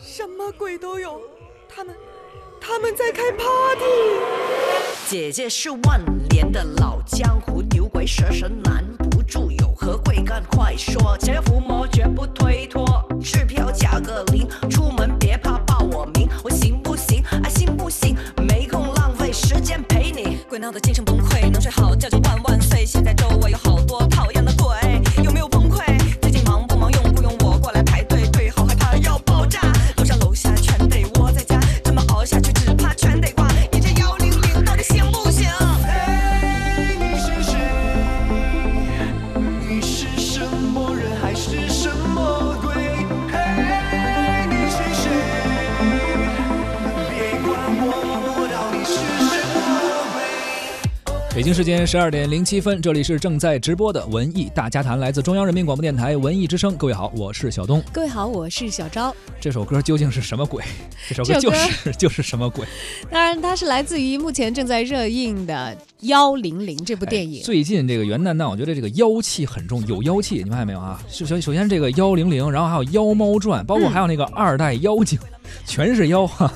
什么鬼都有，他们他们在开 party。姐姐是万年的老江湖，牛鬼蛇神拦不住，有何贵干快说，想要伏魔绝不推脱，支票加个零，出门别怕报我名，我行不行？爱信不信？没空浪费时间陪你，鬼闹得精神崩溃，能睡好觉就万万岁。现在周围有好北京时间十二点零七分，这里是正在直播的文艺大家谈，来自中央人民广播电台文艺之声。各位好，我是小东。各位好，我是小昭。这首歌究竟是什么鬼？这首歌 就歌是就是什么鬼？当然，它是来自于目前正在热映的《幺零零》这部电影。哎最近这个元旦档，我觉得这个妖气很重，有妖气，你们看见没有啊？首首首先这个幺零零，然后还有妖猫传，包括嗯还有那个二代妖精，全是妖哈。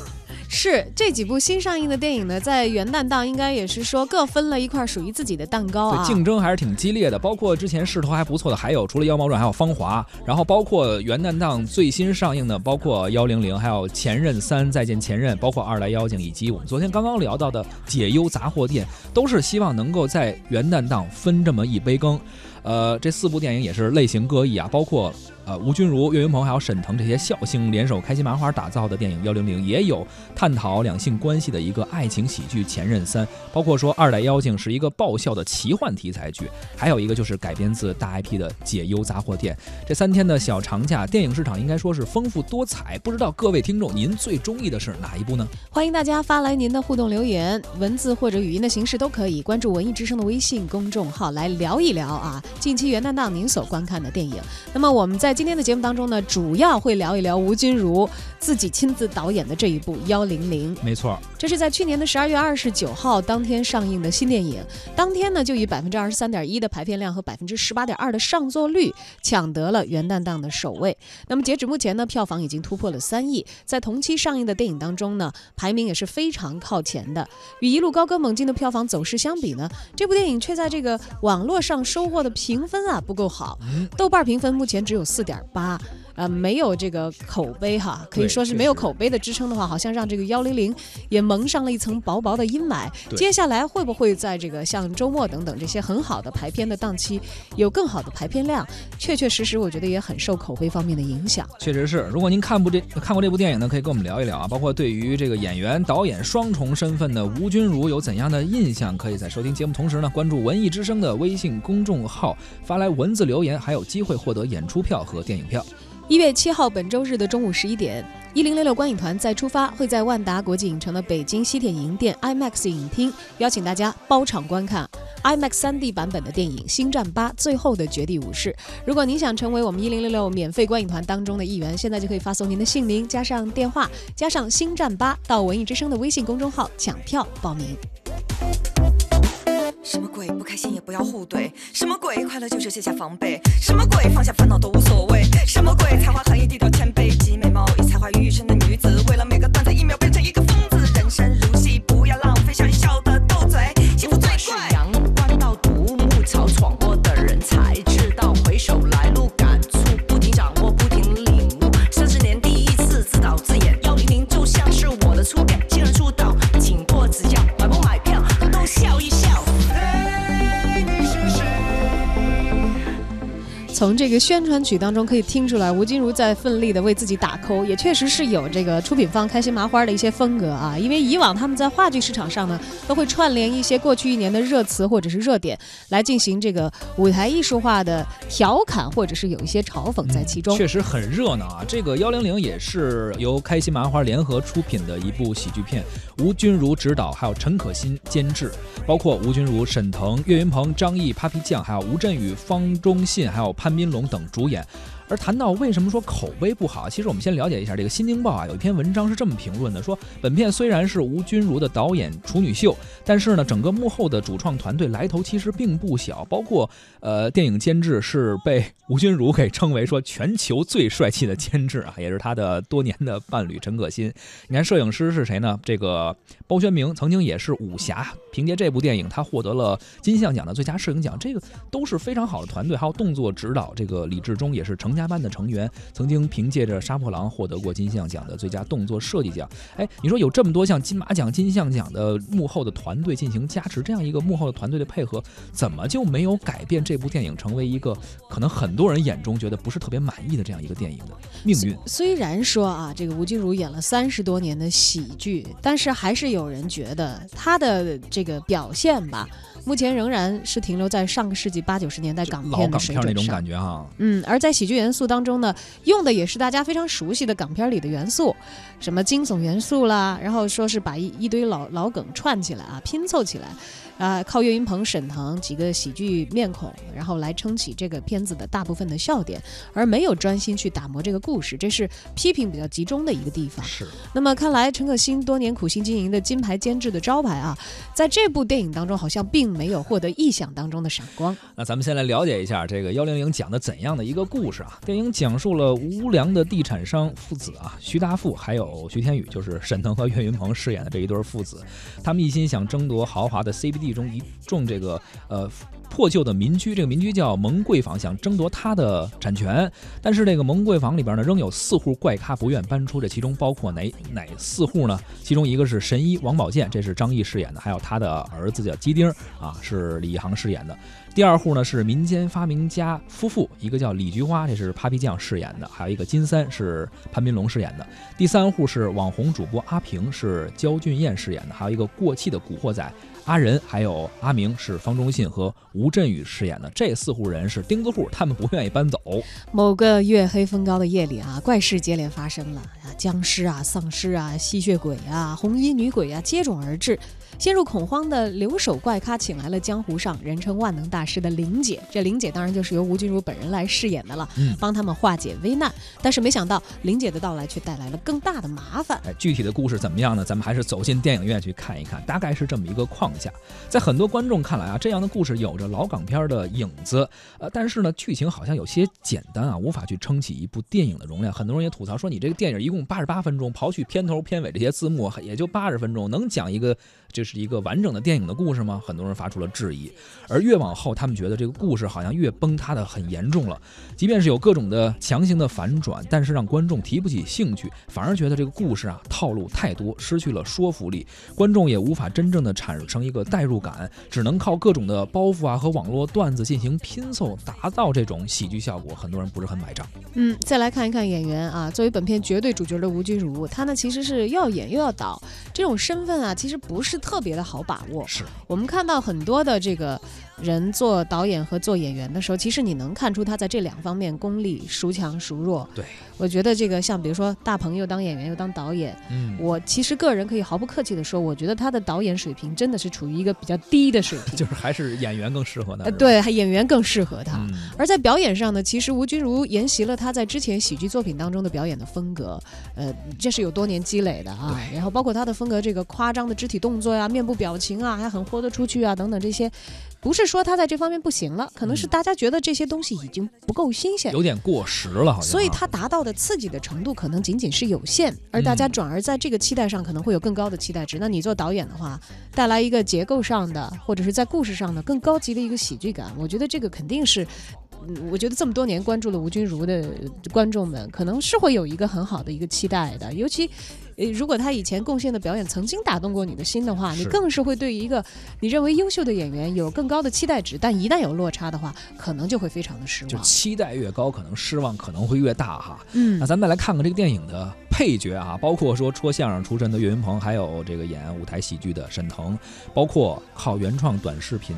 是这几部新上映的电影呢，在元旦档应该也是说各分了一块属于自己的蛋糕，啊。竞争还是挺激烈的。包括之前势头还不错的，还有除了《妖猫传》，还有《芳华》，然后包括元旦档最新上映的，包括《幺零零》，还有《前任三》、《再见前任》，包括《二来妖精》，以及我们昨天刚刚聊到的《解忧杂货店》，都是希望能够在元旦档分这么一杯羹。呃，这四部电影也是类型各异啊，包括呃吴君如、岳云鹏还有沈腾这些笑星联手开心麻花打造的电影《幺零零》，也有探讨两性关系的一个爱情喜剧《前任三》，包括说《二代妖精》是一个爆笑的奇幻题材剧，还有一个就是改编自大 IP 的《解忧杂货店》。这三天的小长假，电影市场应该说是丰富多彩。不知道各位听众，您最中意的是哪一部呢？欢迎大家发来您的互动留言，文字或者语音的形式都可以。关注文艺之声的微信公众号来聊一聊啊，近期元旦档您所观看的电影。那么我们在今天的节目当中呢，主要会聊一聊吴君如自己亲自导演的这一部《幺零零》。没错，这是在去年的十二月二十九号当天上映的新电影，当天呢就以百分之二十三点一的排片量和百分之十八点二的上座率抢得了元旦档的首位。那么截止目前呢，票房已经突破了三亿，在同期上映的电影当中呢，排名也是非常靠前的。与一路高歌猛进的票房走势相比呢，这部电影却在这个网络上收获的评分啊不够好，豆瓣评分目前只有四点八。呃，没有这个口碑哈，可以说是没有口碑的支撑的话，好像让这个幺零零也蒙上了一层薄薄的阴霾。接下来会不会在这个像周末等等这些很好的排片的档期有更好的排片量？确确实实，我觉得也很受口碑方面的影响。确实是。如果您看部这看过这部电影呢，可以跟我们聊一聊啊。包括对于这个演员、导演双重身份的吴君如有怎样的印象，可以在收听节目同时呢，关注文艺之声的微信公众号，发来文字留言，还有机会获得演出票和电影票。一月七号，本周日的中午十一点，一零六六观影团再出发，会在万达国际影城的北京西铁营店 IMAX 影厅邀请大家包场观看 IMAX 3D 版本的电影《星战八：最后的绝地武士》。如果您想成为我们一零六六免费观影团当中的一员，现在就可以发送您的姓名加上电话加上《星战八》到文艺之声的微信公众号抢票报名。什么鬼？心也不要互怼。什么鬼？快乐就是卸下防备。什么鬼？放下烦恼都无所谓。什么鬼？才华横溢，低调谦卑，集美貌与才华于一身的女子，为了美这个宣传曲当中可以听出来，吴君如在奋力的为自己打 call，也确实是有这个出品方开心麻花的一些风格啊。因为以往他们在话剧市场上呢，都会串联一些过去一年的热词或者是热点，来进行这个舞台艺术化的调侃，或者是有一些嘲讽在其中。确实很热闹啊！这个幺零零也是由开心麻花联合出品的一部喜剧片，吴君如执导，还有陈可辛监制，包括吴君如、沈腾、岳云鹏、张译、Papi 酱，还有吴镇宇、方中信，还有潘斌龙等主演。而谈到为什么说口碑不好，其实我们先了解一下这个《新京报》啊，有一篇文章是这么评论的：说本片虽然是吴君如的导演处女秀，但是呢，整个幕后的主创团队来头其实并不小，包括呃，电影监制是被吴君如给称为说全球最帅气的监制啊，也是他的多年的伴侣陈可辛。你看摄影师是谁呢？这个包宣明曾经也是武侠，凭借这部电影他获得了金像奖的最佳摄影奖，这个都是非常好的团队。还有动作指导这个李志忠也是成家班的成员，曾经凭借着《杀破狼》获得过金像奖的最佳动作设计奖。哎，你说有这么多像金马奖、金像奖的幕后的团队进行加持，这样一个幕后的团队的配合，怎么就没有改变这部电影成为一个可能很多人眼中觉得不是特别满意的这样一个电影的命运？虽然说啊，这个吴君如演了三十多年的喜剧，但是还是有人觉得她的这个表现吧，目前仍然是停留在上个世纪八九十年代港片的水准上。感觉哈。嗯，而在喜剧元素当中呢，用的也是大家非常熟悉的港片里的元素，什么惊悚元素啦，然后说是把一一堆老老梗串起来啊，拼凑起来，啊、靠岳云鹏、沈腾几个喜剧面孔，然后来撑起这个片子的大部分的笑点，而没有专心去打磨这个故事，这是批评比较集中的一个地方。是，那么看来陈可辛多年苦心经营的金牌监制的招牌啊，在这部电影当中好像并没有获得意想当中的闪光。那咱们先来了解一下这个幺零零讲的怎样的一个故事啊？电影讲述了无良的地产商父子啊，徐大富还有徐天宇，就是沈腾和岳云鹏饰演的这一对父子，他们一心想争夺豪华的 CBD 中一众这个呃。破旧的民居，这个民居叫蒙贵坊，想争夺它的产权，但是这个蒙贵坊里边呢，仍有四户怪咖不愿搬出，这其中包括哪哪四户呢？其中一个是神医王宝健，这是张译饰演的，还有他的儿子叫鸡丁啊，是李一航饰演的。第二户呢是民间发明家夫妇，一个叫李菊花，这是 Papi 酱饰演的，还有一个金三是潘斌龙饰演的。第三户是网红主播阿平，是焦俊艳饰演的，还有一个过气的古惑仔阿仁，还有阿明是方中信和吴镇宇饰演的。这四户人是钉子户，他们不愿意搬走。某个月黑风高的夜里啊，怪事接连发生了啊，僵尸啊、丧尸啊、吸血鬼啊、红衣女鬼啊接踵而至。陷入恐慌的留守怪咖请来了江湖上人称万能大师的玲姐，这玲姐当然就是由吴君如本人来饰演的了，嗯帮他们化解危难。但是没想到玲姐的到来却带来了更大的麻烦。哎，具体的故事怎么样呢？咱们还是走进电影院去看一看，大概是这么一个框架。在很多观众看来啊，这样的故事有着老港片的影子，呃，但是呢，剧情好像有些简单啊，无法去撑起一部电影的容量。很多人也吐槽说，你这个电影一共八十八分钟，刨去片头片尾这些字幕，也就八十分钟，能讲一个就是是一个完整的电影的故事吗？很多人发出了质疑。而越往后，他们觉得这个故事好像越崩塌的很严重了。即便是有各种的强行的反转，但是让观众提不起兴趣，反而觉得这个故事啊套路太多，失去了说服力，观众也无法真正的产生一个代入感，只能靠各种的包袱啊和网络段子进行拼凑，达到这种喜剧效果。很多人不是很买账。嗯，再来看一看演员啊，作为本片绝对主角的吴君如，她呢其实是要演又要导，这种身份啊其实不是特别的好把握。是，我们看到很多的这个人做导演和做演员的时候，其实你能看出他在这两方面功力孰强孰弱。对，我觉得这个像比如说大鹏又当演员又当导演，嗯，我其实个人可以毫不客气的说，我觉得他的导演水平真的是处于一个比较低的水平。就是还是演员更适合他。对，还演员更适合他。嗯，而在表演上呢，其实吴君如沿袭了他在之前喜剧作品当中的表演的风格，呃，这是有多年积累的啊。然后包括他的风格，这个夸张的肢体动作呀、面部表情啊，还很豁得出去啊，等等这些，不是说他在这方面不行了，可能是嗯大家觉得这些东西已经不够新鲜。有点过时了，好像啊。所以他达到的刺激的程度可能仅仅是有限，而大家嗯转而在这个期待上可能会有更高的期待值。那你做导演的话，带来一个结构上的或者是在故事上的更高级的一个喜剧感，我觉得这个肯定是。嗯我觉得这么多年关注了吴君如的观众们，可能是会有一个很好的一个期待的。尤其，呃，如果他以前贡献的表演曾经打动过你的心的话，你更是会对一个你认为优秀的演员有更高的期待值。但一旦有落差的话，可能就会非常的失望。就期待越高，可能失望可能会越大哈。嗯那咱们再来看看这个电影的配角啊，包括说说相声出身的岳云鹏，还有这个演舞台喜剧的沈腾，包括靠原创短视频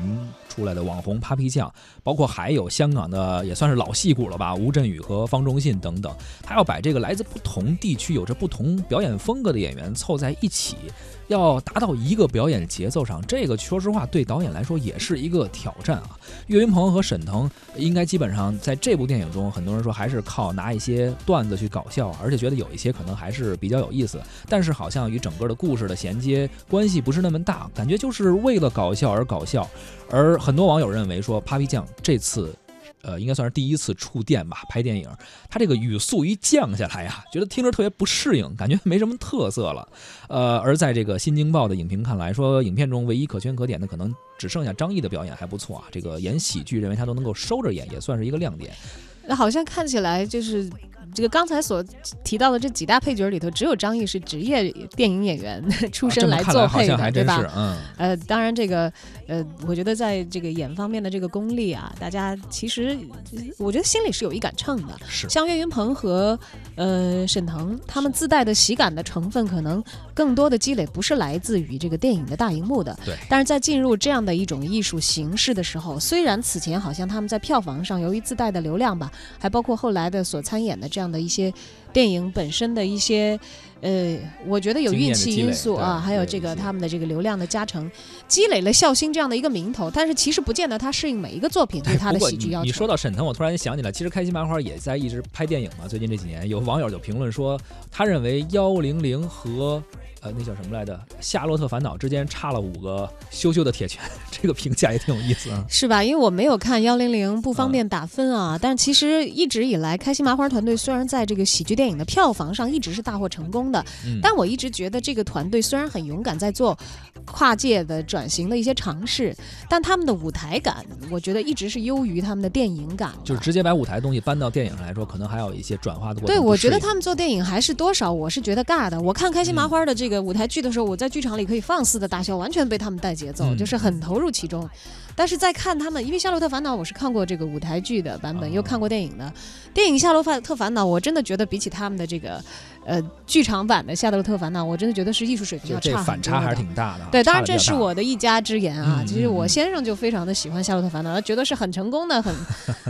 出来的网红 Papi 酱，包括还有香港的也算是老戏骨了吧，吴镇宇和方中信等等。他要把这个来自不同地区、有着不同表演风格的演员凑在一起。要达到一个表演节奏上，这个说实话对导演来说也是一个挑战啊。岳云鹏和沈腾应该基本上在这部电影中，很多人说还是靠拿一些段子去搞笑，而且觉得有一些可能还是比较有意思，但是好像与整个的故事的衔接关系不是那么大，感觉就是为了搞笑而搞笑。而很多网友认为说，Papi 酱这次。呃，应该算是第一次触电吧，拍电影，他这个语速一降下来呀，觉得听着特别不适应，感觉没什么特色了。呃，而在这个新京报的影评看来，说影片中唯一可圈可点的，可能只剩下张译的表演还不错啊。这个演喜剧，认为他都能够收着演，也算是一个亮点。那好像看起来就是。这个刚才所提到的这几大配角里头，只有张译是职业电影演员 出身来做配的，对吧？嗯。呃，当然这个，呃，我觉得在这个演方面的这个功力啊，大家其实我觉得心里是有一杆秤的。是。像岳云鹏和呃沈腾，他们自带的喜感的成分，可能更多的积累不是来自于这个电影的大荧幕的。对。但是在进入这样的一种艺术形式的时候，虽然此前好像他们在票房上由于自带的流量吧，还包括后来的所参演的这。样的一些电影本身的一些，呃，我觉得有运气因素啊，还有这个他们的这个流量的加成，积累了笑星这样的一个名头。但是其实不见得他适应每一个作品对他的喜剧要求。你说到沈腾，我突然想起来，其实开心麻花也在一直拍电影嘛。最近这几年，有网友就评论说，他认为幺零零和。呃，那叫什么来着？《夏洛特烦恼》之间差了五个羞羞的铁拳，这个评价也挺有意思啊，是吧？因为我没有看幺零零，不方便打分啊。但其实一直以来，开心麻花团队虽然在这个喜剧电影的票房上一直是大获成功的，但我一直觉得这个团队虽然很勇敢，在做跨界的转型的一些尝试，但他们的舞台感，我觉得一直是优于他们的电影感。就是直接把舞台东西搬到电影上来说，可能还有一些转化的过程。对，我觉得他们做电影还是多少，我是觉得尬的。我看开心麻花的这。这个舞台剧的时候，我在剧场里可以放肆的大笑，完全被他们带节奏，就是很投入其中。但是在看他们，因为《夏洛特烦恼》，我是看过这个舞台剧的版本，又看过电影的。电影《夏洛特烦恼》，我真的觉得比起他们的这个。呃，剧场版的《夏洛特烦恼》，我真的觉得是艺术水平要差。反差还是挺大的。对，当然这是我的一家之言啊。其实我先生就非常的喜欢《夏洛特烦恼》，他觉得是很成功的、很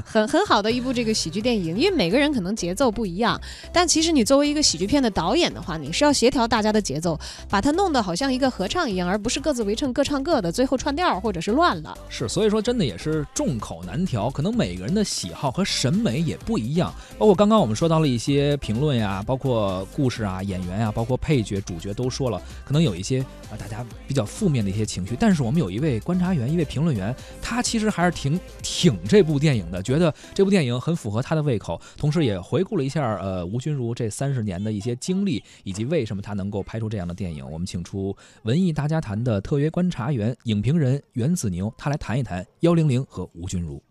很很好的一部这个喜剧电影。因为每个人可能节奏不一样，但其实你作为一个喜剧片的导演的话，你是要协调大家的节奏，把它弄得好像一个合唱一样，而不是各自为政、各唱各的，最后串调或者是乱了。是，所以说真的也是众口难调，可能每个人的喜好和审美也不一样。包括刚刚我们说到了一些评论呀，包括故事啊，演。员啊，包括配角、主角都说了，可能有一些啊，大家比较负面的一些情绪。但是我们有一位观察员，一位评论员，他其实还是挺挺这部电影的，觉得这部电影很符合他的胃口。同时也回顾了一下呃吴君如这三十年的一些经历，以及为什么他能够拍出这样的电影。我们请出文艺大家谈的特约观察员、影评人袁子牛，他来谈一谈幺零零和吴君如。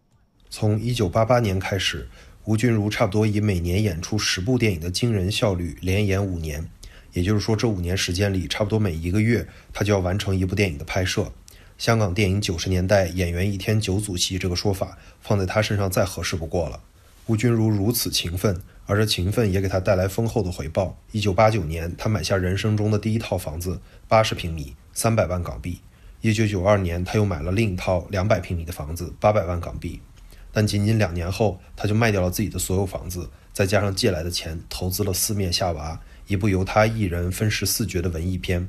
从一九八八年开始。吴君如差不多以每年演出十部电影的惊人效率连演五年，也就是说，这五年时间里，差不多每一个月他就要完成一部电影的拍摄。香港电影九十年代演员一天九组戏这个说法放在他身上再合适不过了。吴君如如此勤奋，而这勤奋也给他带来丰厚的回报。一九八九年，他买下人生中的第一套房子，八十平米，三百万港币。一九九二年，他又买了另一套两百平米的房子，八百万港币。但仅仅两年后，他就卖掉了自己的所有房子，再加上借来的钱，投资了《四面夏娃》，一部由他一人分饰四角的文艺片。《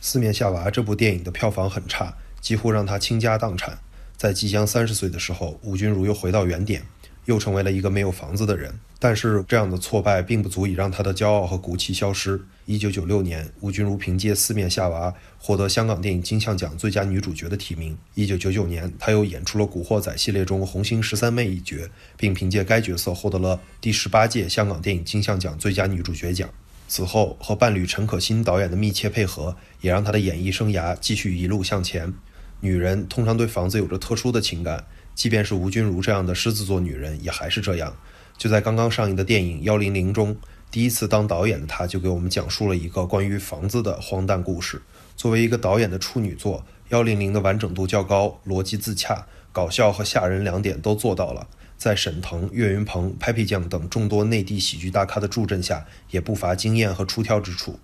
四面夏娃》这部电影的票房很差，几乎让他倾家荡产。在即将三十岁的时候，吴君如又回到原点。又成为了一个没有房子的人，但是这样的挫败并不足以让他的骄傲和骨气消失。一九九六年，吴君如凭借《四面夏娃》获得香港电影金像奖最佳女主角的提名。一九九九年，她又演出了《古惑仔》系列中红星十三妹一角，并凭借该角色获得了第十八届香港电影金像奖最佳女主角奖。此后，和伴侣陈可辛导演的密切配合，也让她的演艺生涯继续一路向前。女人通常对房子有着特殊的情感。即便是吴君如这样的狮子座女人，也还是这样。就在刚刚上映的电影《幺零零》中，第一次当导演的她就给我们讲述了一个关于房子的荒诞故事。作为一个导演的处女作，《幺零零》的完整度较高，逻辑自洽，搞笑和吓人两点都做到了。在沈腾、岳云鹏、Papi 酱等众多内地喜剧大咖的助阵下，也不乏惊艳和出挑之处。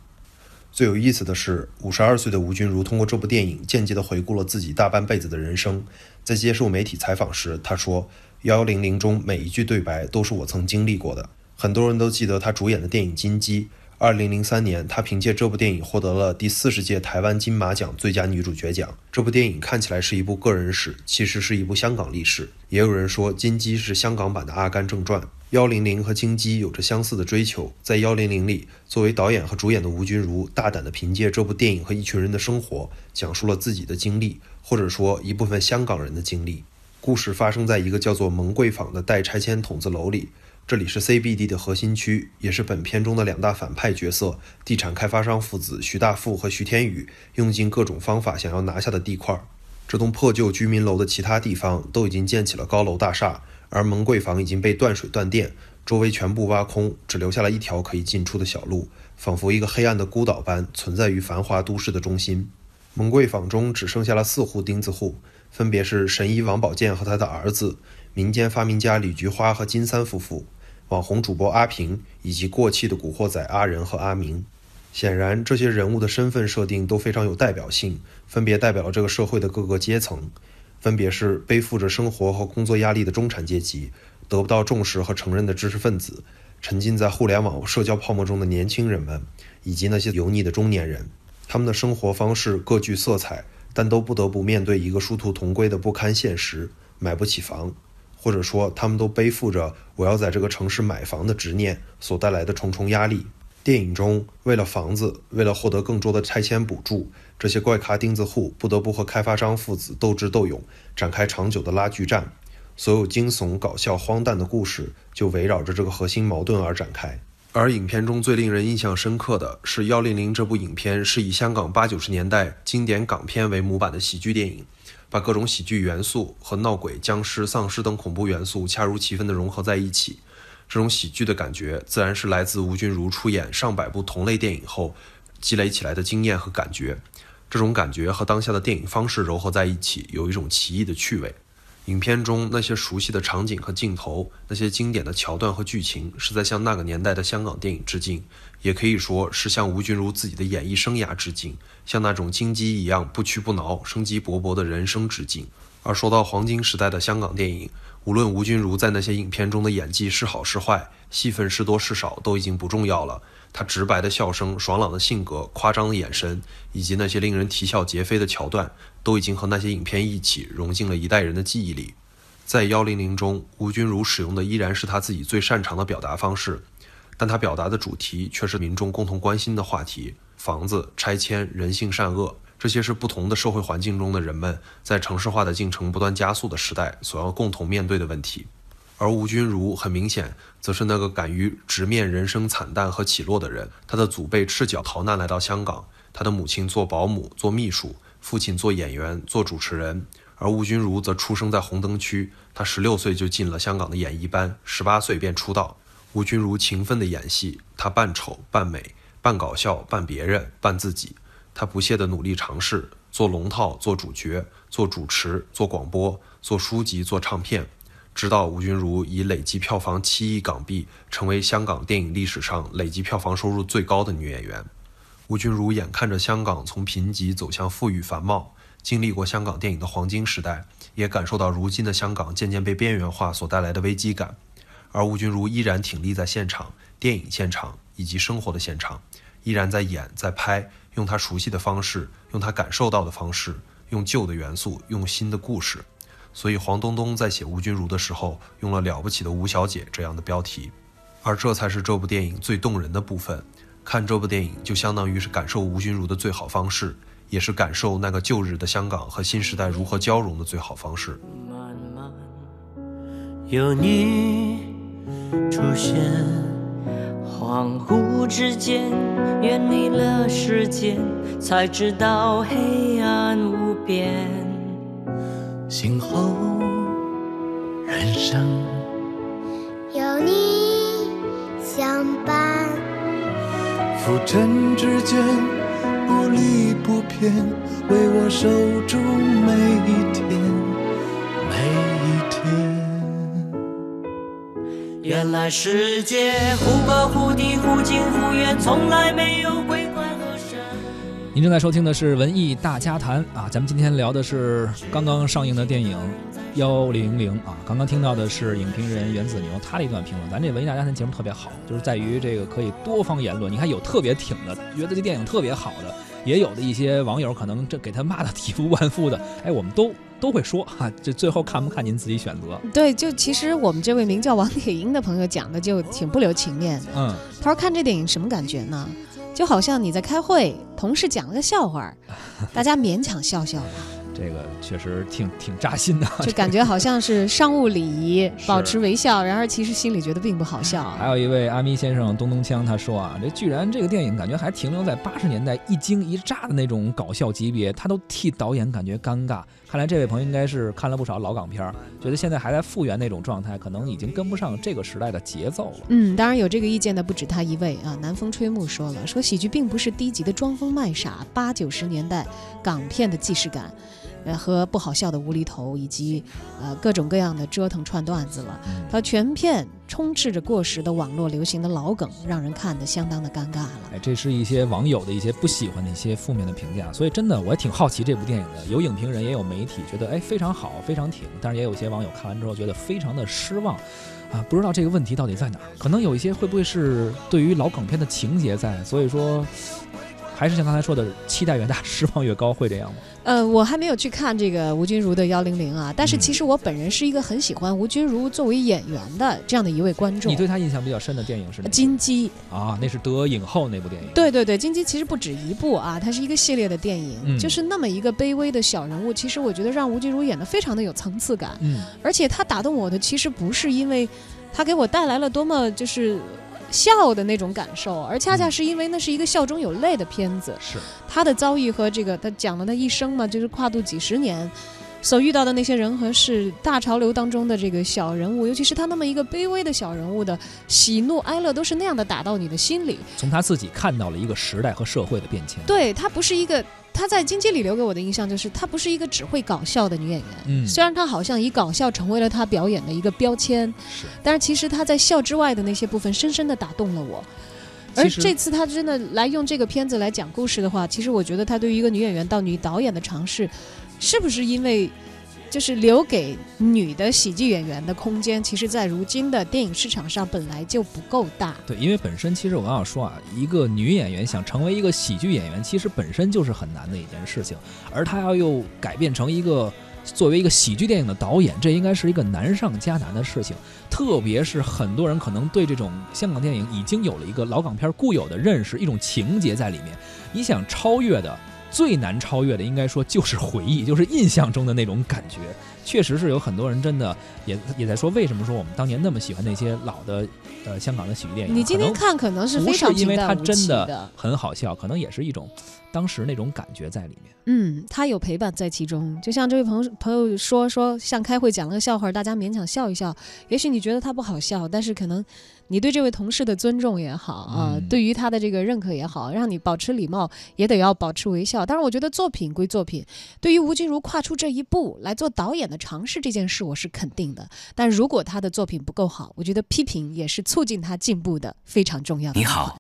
最有意思的是，五十二岁的吴君如通过这部电影间接地回顾了自己大半辈子的人生。在接受媒体采访时，他说：“幺幺零零中每一句对白都是我曾经历过的。”很多人都记得他主演的电影《金鸡》，二零零三年，她凭借这部电影获得了第四十届台湾金马奖最佳女主角奖。这部电影看起来是一部个人史，其实是一部香港历史。也有人说，金鸡是香港版的《阿甘正传》。幺零零和金鸡有着相似的追求。在幺零零里，作为导演和主演的吴君如，大胆地凭借这部电影和一群人的生活，讲述了自己的经历，或者说一部分香港人的经历。故事发生在一个叫做蒙贵坊的待拆迁筒子楼里。这里是 CBD 的核心区，也是本片中的两大反派角色——地产开发商父子徐大富和徐天宇，用尽各种方法想要拿下的地块。这栋破旧居民楼的其他地方都已经建起了高楼大厦，而蒙贵坊已经被断水断电，周围全部挖空，只留下了一条可以进出的小路，仿佛一个黑暗的孤岛般存在于繁华都市的中心。蒙贵坊中只剩下了四户钉子户，分别是神医王宝健和他的儿子，民间发明家李菊花和金三夫妇。网红主播阿平以及过气的古惑仔阿仁和阿明，显然这些人物的身份设定都非常有代表性，分别代表了这个社会的各个阶层，分别是背负着生活和工作压力的中产阶级，得不到重视和承认的知识分子，沉浸在互联网社交泡沫中的年轻人们，以及那些油腻的中年人。他们的生活方式各具色彩，但都不得不面对一个殊途同归的不堪现实：买不起房。或者说，他们都背负着我要在这个城市买房的执念所带来的重重压力。电影中，为了房子，为了获得更多的拆迁补助，这些怪咖钉子户不得不和开发商父子斗智斗勇，展开长久的拉锯战。所有惊悚、搞笑、荒诞的故事就围绕着这个核心矛盾而展开。而影片中最令人印象深刻的是，《幺零零》这部影片是以香港八九十年代经典港片为模板的喜剧电影。把各种喜剧元素和闹鬼、僵尸、丧尸等恐怖元素恰如其分地融合在一起，这种喜剧的感觉自然是来自吴君如出演上百部同类电影后积累起来的经验和感觉。这种感觉和当下的电影方式糅合在一起，有一种奇异的趣味。影片中那些熟悉的场景和镜头，那些经典的桥段和剧情，是在向那个年代的香港电影致敬，也可以说是向吴君如自己的演艺生涯致敬，向那种金鸡一样不屈不挠、生机勃勃的人生致敬。而说到黄金时代的香港电影，无论吴君如在那些影片中的演技是好是坏，戏份是多是少，都已经不重要了。她直白的笑声、爽朗的性格、夸张的眼神，以及那些令人啼笑皆非的桥段。都已经和那些影片一起融进了一代人的记忆里。在幺零零中，吴君如使用的依然是他自己最擅长的表达方式，但他表达的主题却是民众共同关心的话题：房子、拆迁、人性善恶。这些是不同的社会环境中的人们在城市化的进程不断加速的时代所要共同面对的问题。而吴君如很明显，则是那个敢于直面人生惨淡和起落的人。他的祖辈赤脚逃难来到香港，他的母亲做保姆、做秘书。父亲做演员、做主持人，而吴君如则出生在红灯区。他十六岁就进了香港的演艺班，十八岁便出道。吴君如勤奋的演戏，她扮丑、扮美、扮搞笑、扮别人、扮自己。她不懈的努力尝试做龙套、做主角、做主持、做广播、做书籍、做唱片，直到吴君如以累计票房七亿港币，成为香港电影历史上累计票房收入最高的女演员。吴君如眼看着香港从贫瘠走向富裕繁茂，经历过香港电影的黄金时代，也感受到如今的香港渐渐被边缘化所带来的危机感。而吴君如依然挺立在现场，电影现场以及生活的现场，依然在演在拍，用他熟悉的方式，用他感受到的方式，用旧的元素，用新的故事。所以黄东东在写吴君如的时候，用了了不起的吴小姐这样的标题，而这才是这部电影最动人的部分。看这部电影，就相当于是感受吴君如的最好方式，也是感受那个旧日的香港和新时代如何交融的最好方式。慢慢有你出现，恍惚之间远离了时间，才知道黑暗无边。醒后人生有你相伴。浮沉之间，不离不偏，为我守住每一天，原来世界忽高忽低，忽近忽远，从来没有鬼怪和神。您正在收听的是文艺大家谈啊，咱们今天聊的是刚刚上映的电影《幺零零》啊。刚刚听到的是影评人袁子牛他的一段评论。咱这文艺大家谈节目特别好，就是在于这个可以多方言论。你看有特别挺的，觉得这电影特别好的，也有的一些网友可能这给他骂的体无完肤的，哎，我们都都会说 哈。这最后看不看您自己选择。对，就其实我们这位名叫王铁英的朋友讲的就挺不留情面的。嗯，他说看这电影什么感觉呢？就好像你在开会，同事讲了个笑话，大家勉强笑笑吧。这个确实挺挺扎心的，就感觉好像是商务礼仪，保持微笑，然而其实心里觉得并不好笑。还有一位阿咪先生东东锵他说啊，这居然这个电影感觉还停留在八十年代一惊一乍的那种搞笑级别，他都替导演感觉尴尬。看来这位朋友应该是看了不少老港片，觉得现在还在复原那种状态，可能已经跟不上这个时代的节奏了。嗯，当然有这个意见的不止他一位啊。南风吹木说了，说喜剧并不是低级的装疯卖傻，八九十年代港片的既视感。呃，和不好笑的无厘头，以及呃各种各样的折腾串段子了。它全片充斥着过时的网络流行的老梗，让人看得相当的尴尬了。哎，这是一些网友的一些不喜欢的一些负面的评价。所以真的，我也挺好奇这部电影的。有影评人，也有媒体觉得哎非常好，非常挺。但是也有些网友看完之后觉得非常的失望，啊，不知道这个问题到底在哪儿？可能有一些会不会是对于老梗片的情节在？所以说。还是像刚才说的，期待越大，失望越高，会这样吗？呃，我还没有去看这个吴君如的幺零零啊，但是其实我本人是一个很喜欢吴君如作为演员的这样的一位观众。你对她印象比较深的电影是《金鸡》啊，那是得影后那部电影。对对对，《金鸡》其实不止一部啊，它是一个系列的电影，就是那么一个卑微的小人物，其实我觉得让吴君如演的非常的有层次感。嗯，而且他打动我的其实不是因为他给我带来了多么就是。笑的那种感受，而恰恰是因为那是一个笑中有泪的片子。是他的遭遇和这个，他讲了他一生嘛，就是跨度几十年所遇到的那些人和事，大潮流当中的这个小人物，尤其是他那么一个卑微的小人物的喜怒哀乐，都是那样的打到你的心里。从他自己看到了一个时代和社会的变迁。对他不是一个。她在《金鸡》里留给我的印象就是，她不是一个只会搞笑的女演员。嗯，虽然她好像以搞笑成为了她表演的一个标签，是，但是其实她在笑之外的那些部分，深深的打动了我。而这次她真的来用这个片子来讲故事的话，其实我觉得她对于一个女演员到女导演的尝试，是不是因为？就是留给女的喜剧演员的空间，其实，在如今的电影市场上本来就不够大。对，因为本身其实我刚想说啊，一个女演员想成为一个喜剧演员，其实本身就是很难的一件事情，而她要又改变成一个作为一个喜剧电影的导演，这应该是一个难上加难的事情。特别是很多人可能对这种香港电影已经有了一个老港片固有的认识，一种情节在里面，你想超越的。最难超越的，应该说就是回忆，就是印象中的那种感觉。确实是有很多人真的也也在说，为什么说我们当年那么喜欢那些老的呃香港的喜剧电影？你今天看可能是非常因为它真的很好笑，可能也是一种当时那种感觉在里面。嗯，他有陪伴在其中，就像这位朋友朋友说说，像开会讲了个笑话，大家勉强笑一笑。也许你觉得他不好笑，但是可能你对这位同事的尊重也好啊，对于他的这个认可也好，让你保持礼貌，也得要保持微笑。当然，我觉得作品归作品，对于吴君如跨出这一步来做导演的尝试这件事，我是肯定的。但如果他的作品不够好，我觉得批评也是促进他进步的非常重要的。你好。